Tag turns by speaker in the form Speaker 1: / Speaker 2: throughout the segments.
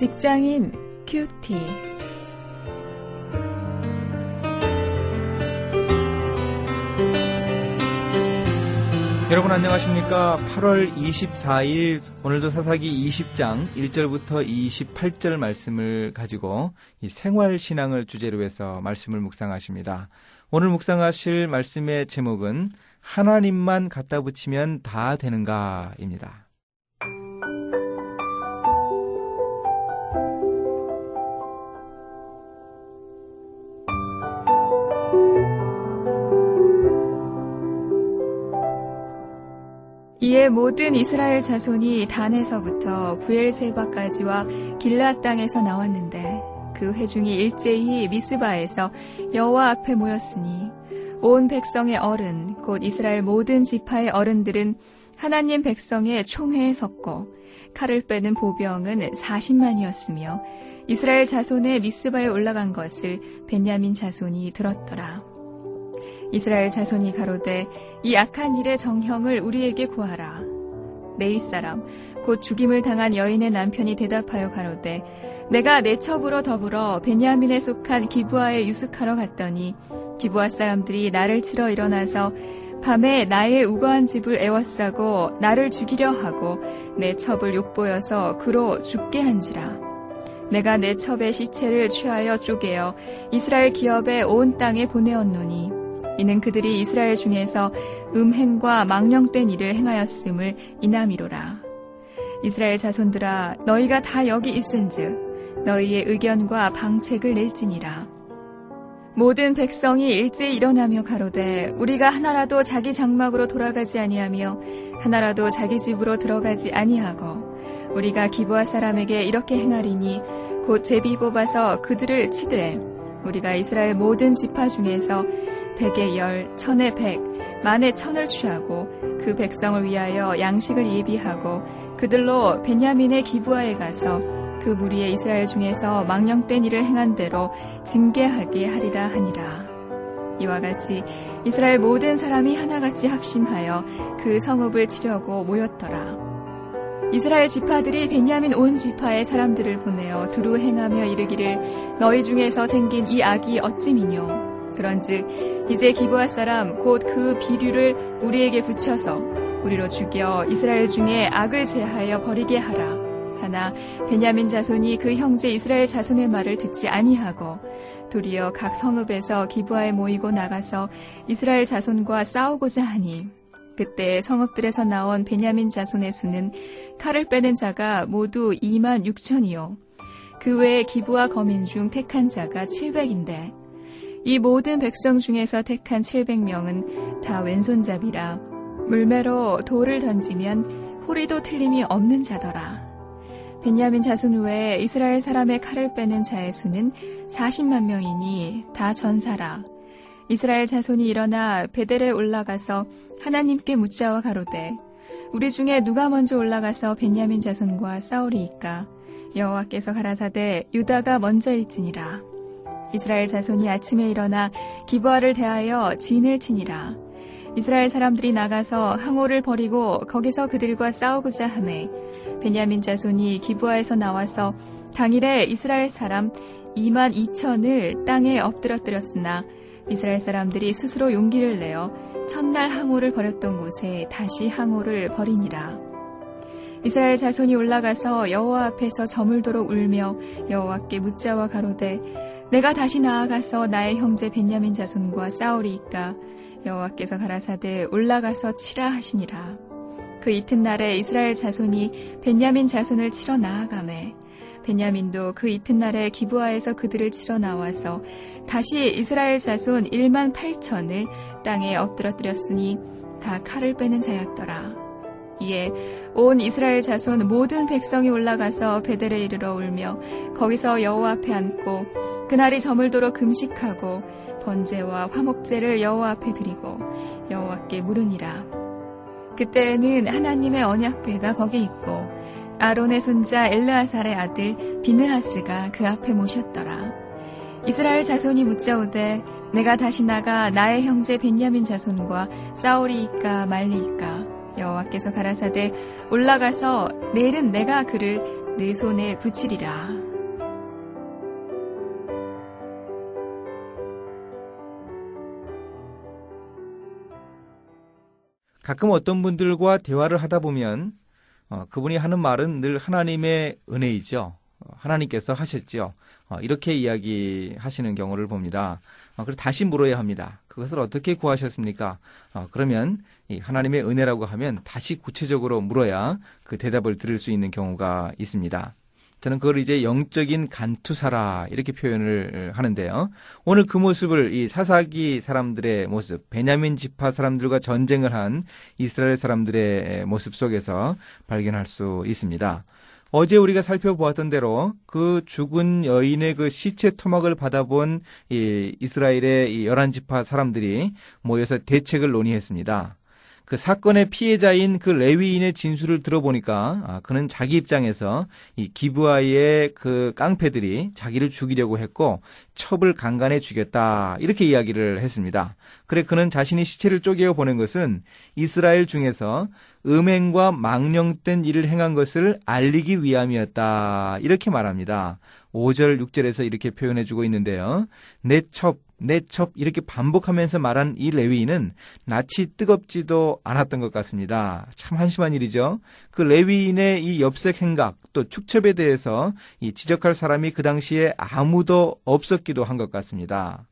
Speaker 1: 직장인 큐티.
Speaker 2: 여러분 안녕하십니까? 8월 24일 오늘도 사사기 20장 1절부터 28절 말씀을 가지고 이 생활 신앙을 주제로 해서 말씀을 묵상하십니다. 오늘 묵상하실 말씀의 제목은 하나님만 갖다 붙이면 다 되는가입니다.
Speaker 1: 이에 모든 이스라엘 자손이 단에서부터 부엘세바까지와 길라 땅에서 나왔는데 그 회중이 일제히 미스바에서 여호와 앞에 모였으니 온 백성의 어른 곧 이스라엘 모든 지파의 어른들은 하나님 백성의 총회에 섰고 칼을 빼는 보병은 40만이었으며 이스라엘 자손의 미스바에 올라간 것을 벤야민 자손이 들었더라. 이스라엘 자손이 가로되 이 악한 일의 정형을 우리에게 구하라. 네이 사람 곧 죽임을 당한 여인의 남편이 대답하여 가로되 내가 내 첩으로 더불어 베냐민에 속한 기부하에 유숙하러 갔더니 기부하 사람들이 나를 치러 일어나서 밤에 나의 우거한 집을 애워싸고 나를 죽이려 하고 내 첩을 욕보여서 그로 죽게 한지라. 내가 내 첩의 시체를 취하여 쪼개어 이스라엘 기업의 온 땅에 보내었노니 이는 그들이 이스라엘 중에서 음행과 망령된 일을 행하였음을 이남이로라. 이스라엘 자손들아 너희가 다 여기 있은즉 너희의 의견과 방책을 낼지니라. 모든 백성이 일제히 일어나며 가로되 우리가 하나라도 자기 장막으로 돌아가지 아니하며 하나라도 자기 집으로 들어가지 아니하고 우리가 기부하 사람에게 이렇게 행하리니 곧 제비 뽑아서 그들을 치되 우리가 이스라엘 모든 지파 중에서 백의 열, 천의 백, 만의 천을 취하고 그 백성을 위하여 양식을 예비하고 그들로 베냐민의 기부하에 가서 그 무리의 이스라엘 중에서 망령된 일을 행한 대로 징계하게 하리라 하니라. 이와 같이 이스라엘 모든 사람이 하나같이 합심하여 그 성읍을 치려고 모였더라. 이스라엘 지파들이 베냐민 온 지파의 사람들을 보내어 두루 행하며 이르기를 너희 중에서 생긴 이 악이 어찌미뇨 그런즉 이제 기부할 사람 곧 그 비류를 우리에게 붙여서 우리로 죽여 이스라엘 중에 악을 제하여 버리게 하라. 하나 베냐민 자손이 그 형제 이스라엘 자손의 말을 듣지 아니하고 도리어 각 성읍에서 기부하에 모이고 나가서 이스라엘 자손과 싸우고자 하니 그때 성읍들에서 나온 베냐민 자손의 수는 칼을 빼는 자가 모두 2만 6천이요. 그 외에 기부와 거민 중 택한 자가 700인데 이 모든 백성 중에서 택한 700명은 다 왼손잡이라 물매로 돌을 던지면 호리도 틀림이 없는 자더라. 베냐민 자손 외에 이스라엘 사람의 칼을 빼는 자의 수는 40만 명이니 다 전사라. 이스라엘 자손이 일어나 베델에 올라가서 하나님께 묻자와 가로되 우리 중에 누가 먼저 올라가서 베냐민 자손과 싸우리이까 여호와께서 가라사대 유다가 먼저일지니라. 이스라엘 자손이 아침에 일어나 기부아를 대하여 진을 치니라. 이스라엘 사람들이 나가서 항오를 버리고 거기서 그들과 싸우고자 하매 베냐민 자손이 기부아에서 나와서 당일에 이스라엘 사람 2만 2천을 땅에 엎드러뜨렸으나 이스라엘 사람들이 스스로 용기를 내어 첫날 항오를 버렸던 곳에 다시 항오를 버리니라. 이스라엘 자손이 올라가서 여호와 앞에서 저물도록 울며 여호와께 묻자와 가로되 내가 다시 나아가서 나의 형제 벤야민 자손과 싸우리이까 여호와께서 가라사대 올라가서 치라 하시니라. 그 이튿날에 이스라엘 자손이 벤야민 자손을 치러 나아가매 베냐민도 그 이튿날에 기부하에서 그들을 치러 나와서 다시 이스라엘 자손 1만 8천을 땅에 엎드러뜨렸으니 다 칼을 빼는 자였더라. 이에 온 이스라엘 자손 모든 백성이 올라가서 베델에 이르러 울며 거기서 여호와 앞에 앉고 그날이 저물도록 금식하고 번제와 화목제를 여호와 앞에 드리고 여호와께 물으니라. 그때에는 하나님의 언약궤가 거기 있고 아론의 손자 엘르아살의 아들 비느하스가 그 앞에 모셨더라. 이스라엘 자손이 묻자오되 내가 다시 나가 나의 형제 벤야민 자손과 싸우리이까 말리이까 여호와께서 가라사대 올라가서 내일은 내가 그를 내 손에 붙이리라.
Speaker 2: 가끔 어떤 분들과 대화를 하다 보면 어, 그분이 하는 말은 늘 하나님의 은혜이죠. 어, 하나님께서 하셨죠. 어, 이렇게 이야기하시는 경우를 봅니다. 어, 그래서 다시 물어야 합니다. 그것을 어떻게 구하셨습니까? 어, 그러면 이 하나님의 은혜라고 하면 다시 구체적으로 물어야 그 대답을 들을 수 있는 경우가 있습니다. 저는 그걸 이제 영적인 간투사라 이렇게 표현을 하는데요. 오늘 그 모습을 이 사사기 사람들의 모습, 베냐민 지파 사람들과 전쟁을 한 이스라엘 사람들의 모습 속에서 발견할 수 있습니다. 어제 우리가 살펴보았던 대로 그 죽은 여인의 그 시체 토막을 받아본 이 이스라엘의 이 열한 지파 사람들이 모여서 대책을 논의했습니다. 그 사건의 피해자인 그 레위인의 진술을 들어보니까 아, 그는 자기 입장에서 이 기브아의 그 깡패들이 자기를 죽이려고 했고 첩을 강간해 죽였다 이렇게 이야기를 했습니다. 그래 그는 자신이 시체를 쪼개어 보낸 것은 이스라엘 중에서 음행과 망령된 일을 행한 것을 알리기 위함이었다 이렇게 말합니다. 5절 6절에서 이렇게 표현해 주고 있는데요. 내 첩, 내첩 이렇게 반복하면서 말한 이 레위인은 낯이 뜨겁지도 않았던 것 같습니다. 참 한심한 일이죠. 그 레위인의 이 엽색 행각 또 축첩에 대해서 이 지적할 사람이 그 당시에 아무도 없었기도 한 것 같습니다.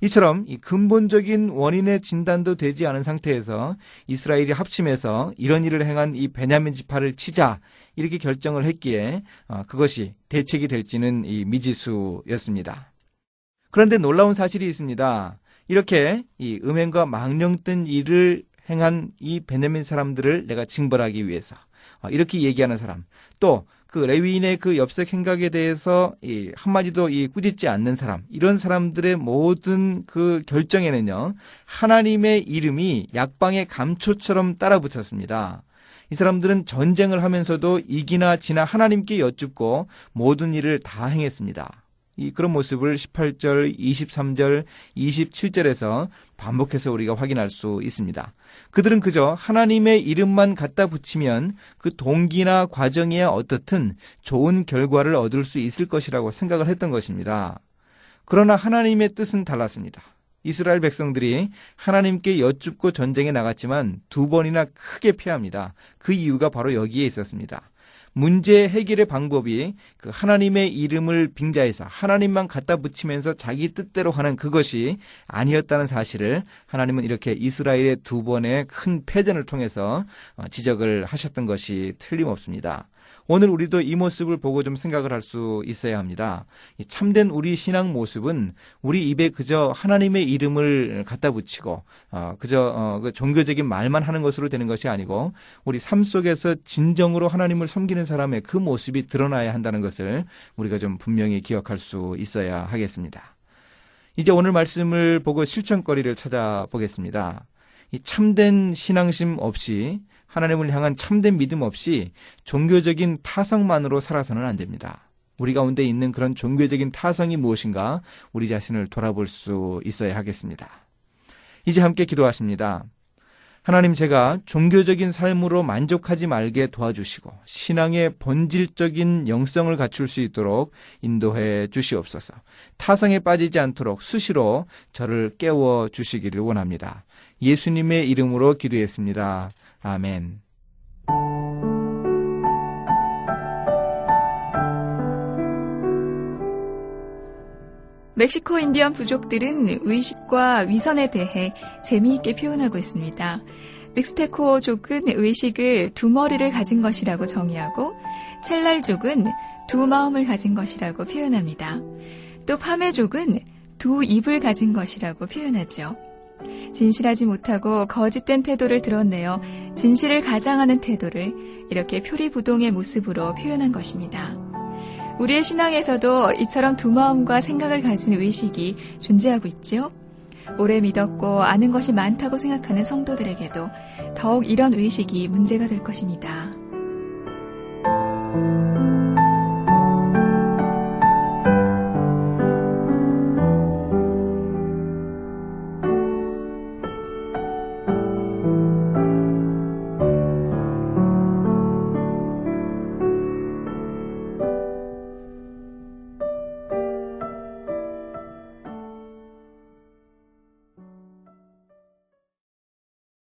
Speaker 2: 이처럼 이 근본적인 원인의 진단도 되지 않은 상태에서 이스라엘이 합심해서 이런 일을 행한 이 베냐민 지파를 치자 이렇게 결정을 했기에 어, 그것이 대책이 될지는 이 미지수였습니다. 그런데 놀라운 사실이 있습니다. 이렇게 이 음행과 망령된 일을 행한 이 베냐민 사람들을 내가 징벌하기 위해서 어, 이렇게 얘기하는 사람 또 그 레위인의 그 엽색 행각에 대해서 이 한마디도 이 꾸짖지 않는 사람 이런 사람들의 모든 그 결정에는요 하나님의 이름이 약방의 감초처럼 따라붙었습니다. 이 사람들은 전쟁을 하면서도 이기나 지나 하나님께 여쭙고 모든 일을 다 행했습니다. 이 그런 모습을 18절, 23절, 27절에서 반복해서 우리가 확인할 수 있습니다. 그들은 그저 하나님의 이름만 갖다 붙이면 그 동기나 과정이야 어떻든 좋은 결과를 얻을 수 있을 것이라고 생각을 했던 것입니다. 그러나 하나님의 뜻은 달랐습니다. 이스라엘 백성들이 하나님께 여쭙고 전쟁에 나갔지만 두 번이나 크게 패합니다. 그 이유가 바로 여기에 있었습니다. 문제 해결의 방법이 그 하나님의 이름을 빙자해서 하나님만 갖다 붙이면서 자기 뜻대로 하는 그것이 아니었다는 사실을 하나님은 이렇게 이스라엘의 두 번의 큰 패전을 통해서 어, 지적을 하셨던 것이 틀림없습니다. 오늘 우리도 이 모습을 보고 좀 생각을 할 수 있어야 합니다. 참된 우리 신앙 모습은 우리 입에 그저 하나님의 이름을 갖다 붙이고 어, 그저 어, 그 종교적인 말만 하는 것으로 되는 것이 아니고 우리 삶 속에서 진정으로 하나님을 섬기는 사람의 그 모습이 드러나야 한다는 것을 우리가 좀 분명히 기억할 수 있어야 하겠습니다. 이제 오늘 말씀을 보고 실천거리를 찾아보겠습니다. 이 참된 신앙심 없이 하나님을 향한 참된 믿음 없이 종교적인 타성만으로 살아서는 안 됩니다. 우리 가운데 있는 그런 종교적인 타성이 무엇인가 우리 자신을 돌아볼 수 있어야 하겠습니다. 이제 함께 기도하십니다. 하나님 제가 종교적인 삶으로 만족하지 말게 도와주시고 신앙의 본질적인 영성을 갖출 수 있도록 인도해 주시옵소서. 타성에 빠지지 않도록 수시로 저를 깨워 주시기를 원합니다. 예수님의 이름으로 기도했습니다. 아멘.
Speaker 1: 멕시코 인디언 부족들은 의식과 위선에 대해 재미있게 표현하고 있습니다. 믹스테코족은 의식을 두 머리를 가진 것이라고 정의하고 첼랄족은 두 마음을 가진 것이라고 표현합니다. 또 파메족은 두 입을 가진 것이라고 표현하죠. 진실하지 못하고 거짓된 태도를 드러내어 진실을 가장하는 태도를 이렇게 표리부동의 모습으로 표현한 것입니다. 우리의 신앙에서도 이처럼 두 마음과 생각을 가진 의식이 존재하고 있죠. 오래 믿었고 아는 것이 많다고 생각하는 성도들에게도 더욱 이런 의식이 문제가 될 것입니다.